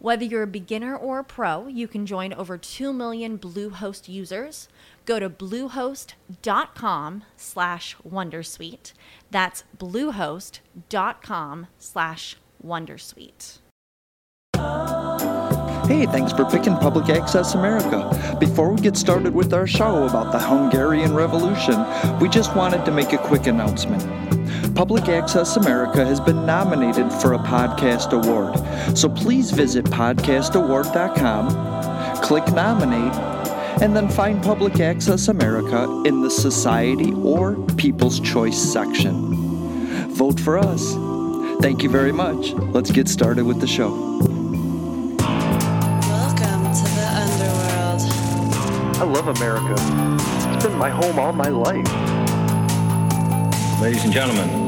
Whether you're a beginner or a pro, you can join over 2 million Bluehost users. Go to bluehost.com slash wondersuite. That's bluehost.com slash wondersuite. Hey, thanks for picking Public Access America. Before we get started with our show about the Hungarian Revolution, we just wanted to make a quick announcement. Public Access America has been nominated for a podcast award, so please visit podcastaward.com, click nominate, and then find Public Access America in the Society or People's Choice section. Vote for us. Thank you very much. Let's get started with the show. Welcome to the underworld. I love America. It's been my home all my life. Ladies and gentlemen,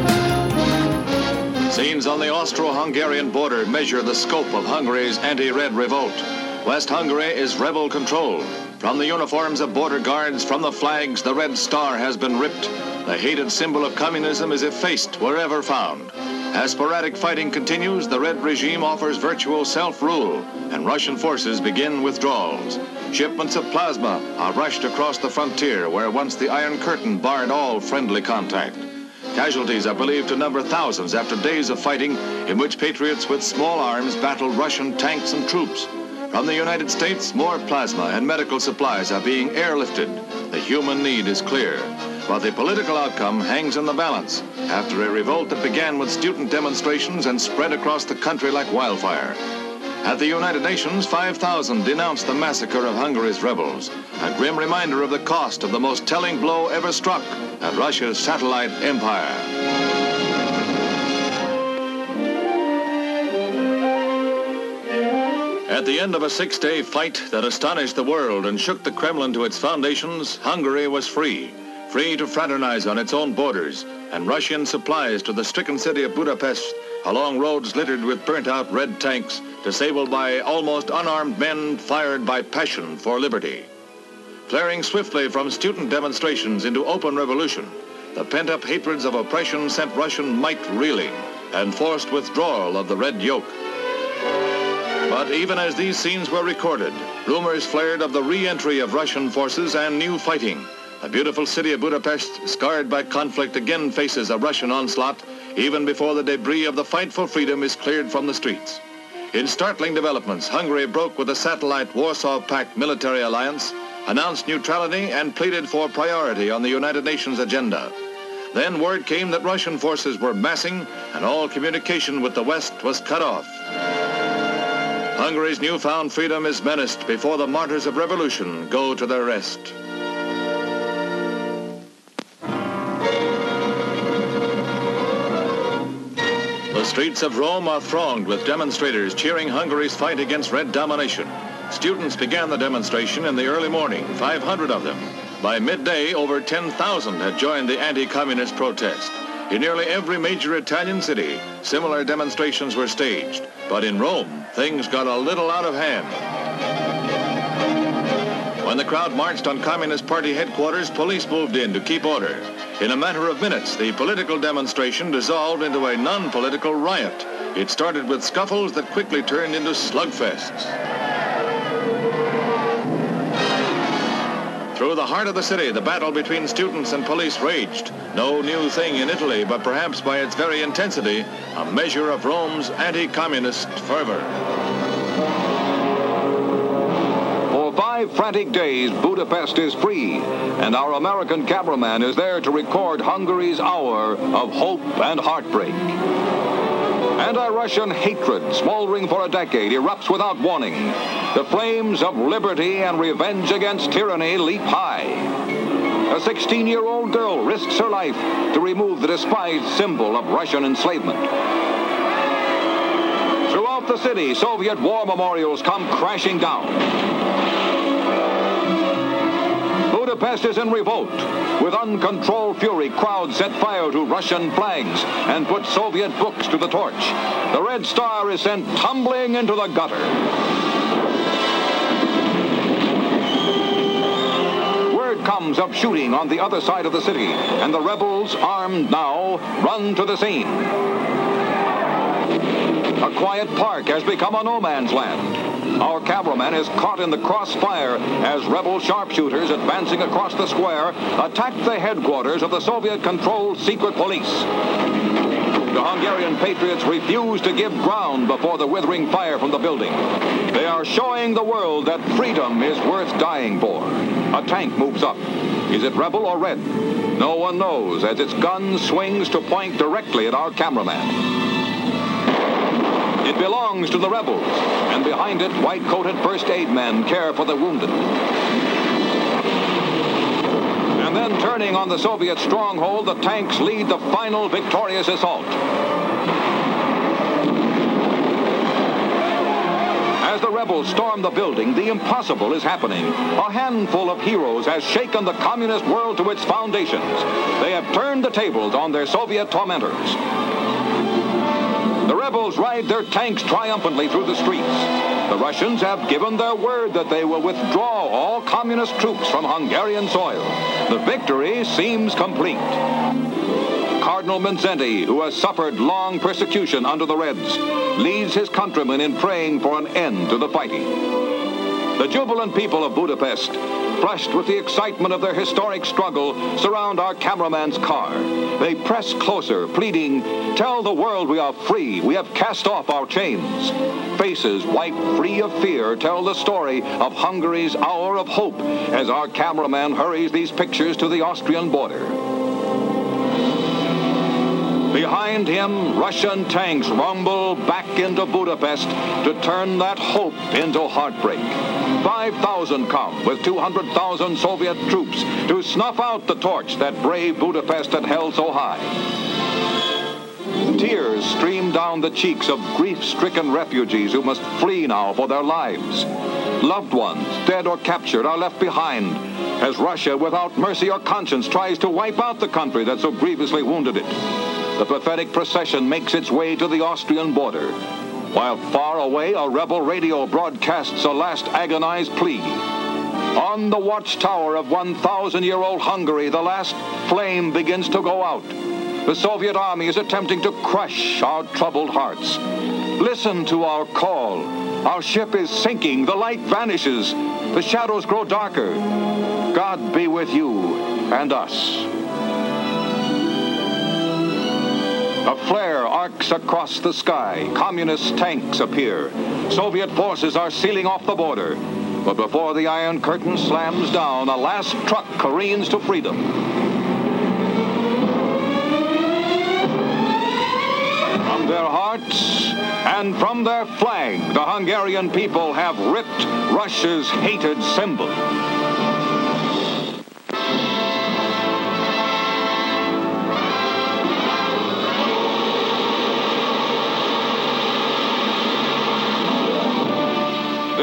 Scenes on the Austro-Hungarian border measure the scope of Hungary's anti-red revolt. West Hungary is rebel controlled. From the uniforms of border guards, from the flags, the red star has been ripped. The hated symbol of communism is effaced wherever found. As sporadic fighting continues, the red regime offers virtual self-rule, and Russian forces begin withdrawals. Shipments of plasma are rushed across the frontier where once the Iron Curtain barred all friendly contact. Casualties are believed to number thousands after days of fighting in which patriots with small arms battled Russian tanks and troops. From the United States, more plasma and medical supplies are being airlifted. The human need is clear, but the political outcome hangs in the balance after a revolt that began with student demonstrations and spread across the country like wildfire. At the United Nations, 5,000 denounced the massacre of Hungary's rebels, a grim reminder of the cost of the most telling blow ever struck at Russia's satellite empire. At the end of a six-day fight that astonished the world and shook the Kremlin to its foundations, Hungary was free. Free to fraternize on its own borders and rush in supplies to the stricken city of Budapest along roads littered with burnt-out red tanks, disabled by almost unarmed men fired by passion for liberty. Flaring swiftly from student demonstrations into open revolution, the pent-up hatreds of oppression sent Russian might reeling and forced withdrawal of the red yoke. But even as these scenes were recorded, rumors flared of the re-entry of Russian forces and new fighting. The beautiful city of Budapest, scarred by conflict, again faces a Russian onslaught even before the debris of the fight for freedom is cleared from the streets. In startling developments, Hungary broke with the satellite Warsaw Pact military alliance, announced neutrality, and pleaded for priority on the United Nations agenda. Then word came that Russian forces were massing and all communication with the West was cut off. Hungary's newfound freedom is menaced before the martyrs of revolution go to their rest. Streets of Rome are thronged with demonstrators cheering Hungary's fight against red domination. Students began the demonstration in the early morning, 500 of them. By midday, over 10,000 had joined the anti-communist protest. In nearly every major Italian city, similar demonstrations were staged. But in Rome, things got a little out of hand. When the crowd marched on Communist Party headquarters, police moved in to keep order. In a matter of minutes, the political demonstration dissolved into a non-political riot. It started with scuffles that quickly turned into slugfests. Through the heart of the city, the battle between students and police raged. No new thing in Italy, but perhaps by its very intensity, a measure of Rome's anti-communist fervor. Five frantic days, Budapest is free, and our American cameraman is there to record Hungary's hour of hope and heartbreak. Anti-Russian hatred, smoldering for a decade, erupts without warning. The flames of liberty and revenge against tyranny leap high. A 16-year-old girl risks her life to remove the despised symbol of Russian enslavement. Throughout the city, Soviet war memorials come crashing down. Is in revolt. With uncontrolled fury, crowds set fire to Russian flags and put Soviet books to the torch. The Red Star is sent tumbling into the gutter. Word comes of shooting on the other side of the city, and the rebels, armed now, run to the scene. A quiet park has become a no man's land. Our cameraman is caught in the crossfire as rebel sharpshooters advancing across the square attack the headquarters of the Soviet-controlled secret police. The Hungarian patriots refuse to give ground before the withering fire from the building. They are showing the world that freedom is worth dying for. A tank moves up. Is it rebel or red? No one knows as its gun swings to point directly at our cameraman. It belongs to the rebels, and behind it, white-coated first aid men care for the wounded. And then turning on the Soviet stronghold, the tanks lead the final victorious assault. As the rebels storm the building, the impossible is happening. A handful of heroes has shaken the communist world to its foundations. They have turned the tables on their Soviet tormentors. The rebels ride their tanks triumphantly through the streets. The Russians have given their word that they will withdraw all communist troops from Hungarian soil. The victory seems complete. Cardinal Mindszenty, who has suffered long persecution under the Reds, leads his countrymen in praying for an end to the fighting. The jubilant people of Budapest, flushed with the excitement of their historic struggle, surround our cameraman's car. They press closer, pleading, Tell the world we are free. We have cast off our chains. Faces wiped free of fear tell the story of Hungary's hour of hope as our cameraman hurries these pictures to the Austrian border. Behind him, Russian tanks rumble back into Budapest to turn that hope into heartbreak. 5,000 come with 200,000 Soviet troops to snuff out the torch that brave Budapest had held so high. Tears stream down the cheeks of grief-stricken refugees who must flee now for their lives. Loved ones, dead or captured, are left behind as Russia, without mercy or conscience, tries to wipe out the country that so grievously wounded it. The pathetic procession makes its way to the Austrian border, while far away a rebel radio broadcasts a last agonized plea. On the watchtower of 1,000-year-old Hungary, the last flame begins to go out. The Soviet army is attempting to crush our troubled hearts. Listen to our call. Our ship is sinking. The light vanishes. The shadows grow darker. God be with you and us. A flare arcs across the sky. Communist tanks appear. Soviet forces are sealing off the border. But before the Iron Curtain slams down, a last truck careens to freedom. From their hearts And from their flag, the Hungarian people have ripped Russia's hated symbol.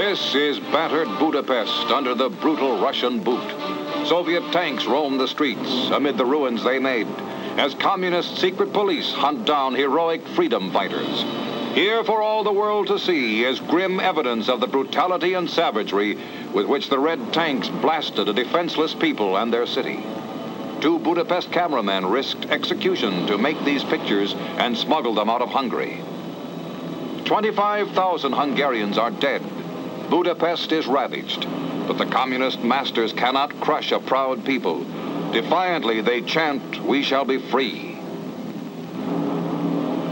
This is battered Budapest under the brutal Russian boot. Soviet tanks roam the streets amid the ruins they made as communist secret police hunt down heroic freedom fighters. Here for all the world to see is grim evidence of the brutality and savagery with which the red tanks blasted a defenseless people and their city. Two Budapest cameramen risked execution to make these pictures and smuggle them out of Hungary. 25,000 Hungarians are dead. Budapest is ravaged, but the communist masters cannot crush a proud people. Defiantly, they chant, We shall be free.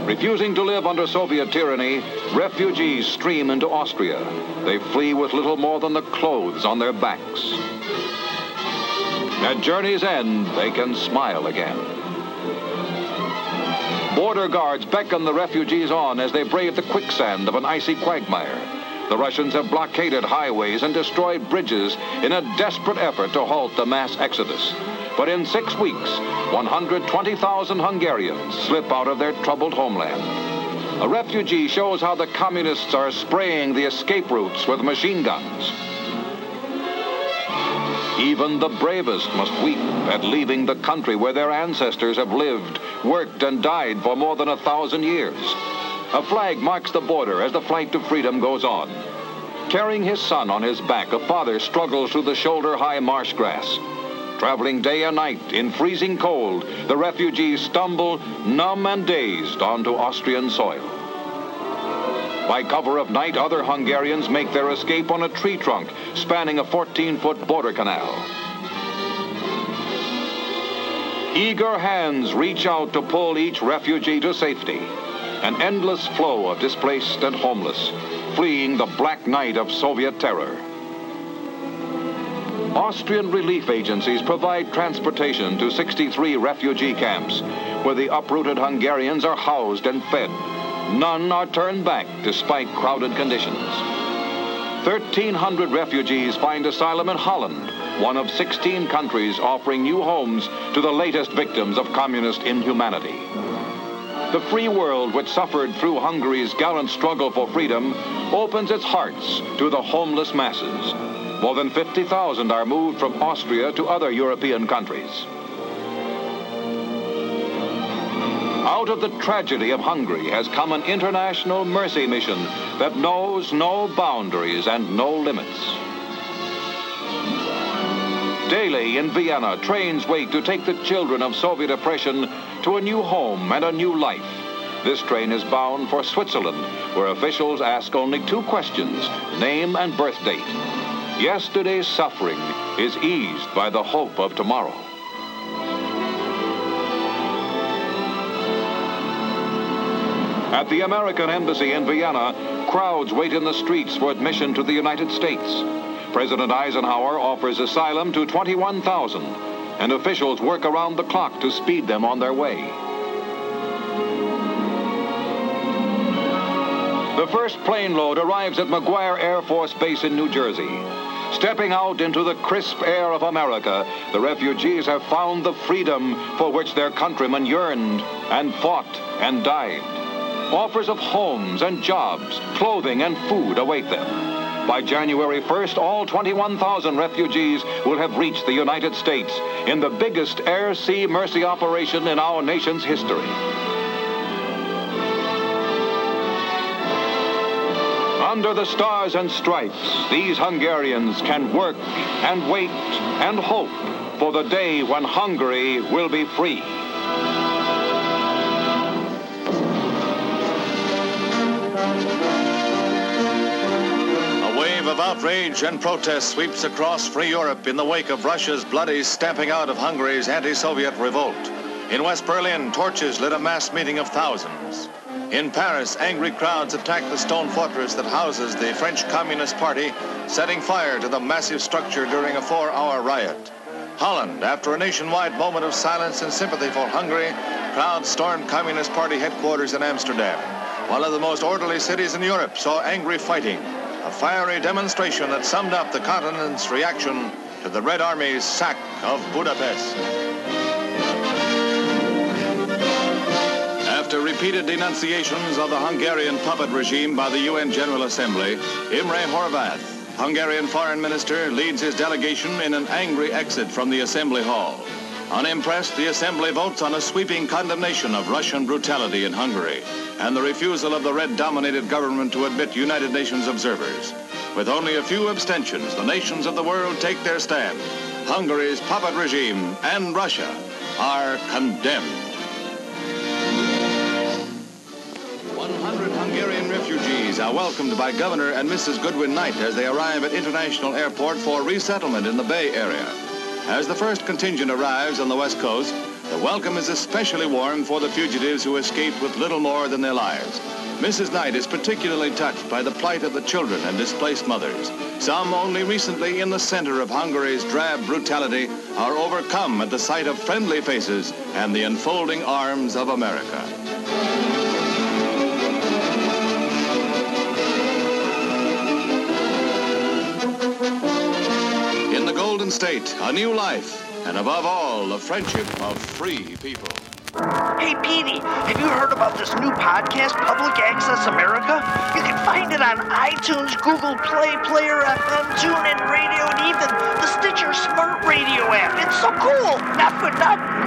Refusing to live under Soviet tyranny, refugees stream into Austria. They flee with little more than the clothes on their backs. At journey's end, they can smile again. Border guards beckon the refugees on as they brave the quicksand of an icy quagmire. The Russians have blockaded highways and destroyed bridges in a desperate effort to halt the mass exodus. But in six weeks, 120,000 Hungarians slip out of their troubled homeland. A refugee shows how the communists are spraying the escape routes with machine guns. Even the bravest must weep at leaving the country where their ancestors have lived, worked, and died for more than a thousand years. A flag marks the border as the flight to freedom goes on. Carrying his son on his back, a father struggles through the shoulder-high marsh grass. Traveling day and night in freezing cold, the refugees stumble, numb and dazed, onto Austrian soil. By cover of night, other Hungarians make their escape on a tree trunk spanning a 14-foot border canal. Eager hands reach out to pull each refugee to safety. An endless flow of displaced and homeless, fleeing the black night of Soviet terror. Austrian relief agencies provide transportation to 63 refugee camps where the uprooted Hungarians are housed and fed. None are turned back despite crowded conditions. 1,300 refugees find asylum in Holland, one of 16 countries offering new homes to the latest victims of communist inhumanity. The free world, which suffered through Hungary's gallant struggle for freedom, opens its hearts to the homeless masses. More than 50,000 are moved from Austria to other European countries. Out of the tragedy of Hungary has come an international mercy mission that knows no boundaries and no limits. Daily in Vienna, trains wait to take the children of Soviet oppression to a new home and a new life. This train is bound for Switzerland, where officials ask only two questions name and birth date. Yesterday's suffering is eased by the hope of tomorrow. At the American Embassy in Vienna, crowds wait in the streets for admission to the United States. President Eisenhower offers asylum to 21,000, and officials work around the clock to speed them on their way. The first plane load arrives at McGuire Air Force Base in New Jersey. Stepping out into the crisp air of America, the refugees have found the freedom for which their countrymen yearned and fought and died. Offers of homes and jobs, clothing and food await them. By January 1st, all 21,000 refugees will have reached the United States in the biggest air-sea mercy operation in our nation's history. Under the stars and stripes, these Hungarians can work and wait and hope for the day when Hungary will be free. Of outrage and protest sweeps across free Europe in the wake of Russia's bloody stamping out of Hungary's anti-Soviet revolt. In West Berlin, torches lit a mass meeting of thousands. In Paris, angry crowds attacked the stone fortress that houses the French Communist Party, setting fire to the massive structure during a four-hour riot. Holland, after a nationwide moment of silence and sympathy for Hungary, crowds stormed Communist Party headquarters in Amsterdam. one of the most orderly cities in Europe, saw angry fighting, a fiery demonstration that summed up the continent's reaction to the Red Army's sack of Budapest. After repeated denunciations of the Hungarian puppet regime by the UN General Assembly, Imre Horvath, Hungarian foreign minister, leads his delegation in an angry exit from the Assembly Hall. Unimpressed, the Assembly votes on a sweeping condemnation of Russian brutality in Hungary and the refusal of the Red-dominated government to admit United Nations observers. With only a few abstentions, the nations of the world take their stand. Hungary's puppet regime and Russia are condemned. 100 Hungarian refugees are welcomed by Governor and Mrs. Goodwin Knight as they arrive at International Airport for resettlement in the Bay Area. As the first contingent arrives on the West Coast, the welcome is especially warm for the fugitives who escaped with little more than their lives. Mrs. Knight is particularly touched by the plight of the children and displaced mothers. Some only recently in the center of Hungary's drab brutality are overcome at the sight of friendly faces and the enfolding arms of America. State, a new life, and above all, the friendship of free people. Hey, Petey, have you heard about this new podcast, Public Access America? You can find it on iTunes, Google Play, Player FM, TuneIn Radio, and even the Stitcher Smart Radio app. It's so cool! Not for nothing.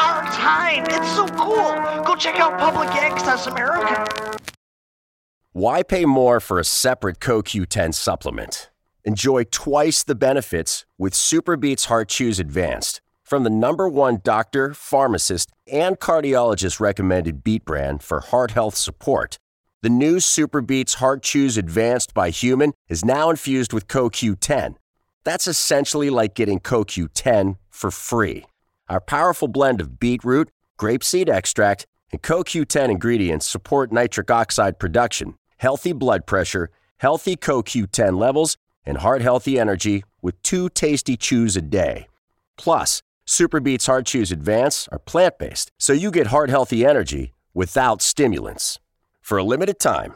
our time. It's so cool. Go check out Public Access America. Why pay more for a separate CoQ10 supplement? Enjoy twice the benefits with SuperBeets Heart Chews Advanced from the number one doctor, pharmacist, and cardiologist recommended beet brand for heart health support. The new SuperBeets Heart Chews Advanced by HumanN is now infused with CoQ10. That's essentially like getting CoQ10 for free. Our powerful blend of beetroot, grapeseed extract, and CoQ10 ingredients support nitric oxide production, healthy blood pressure, healthy CoQ10 levels, and heart healthy energy with two tasty chews a day. Plus, SuperBeets Heart Chews Advance are plant based, so you get heart healthy energy without stimulants. For a limited time,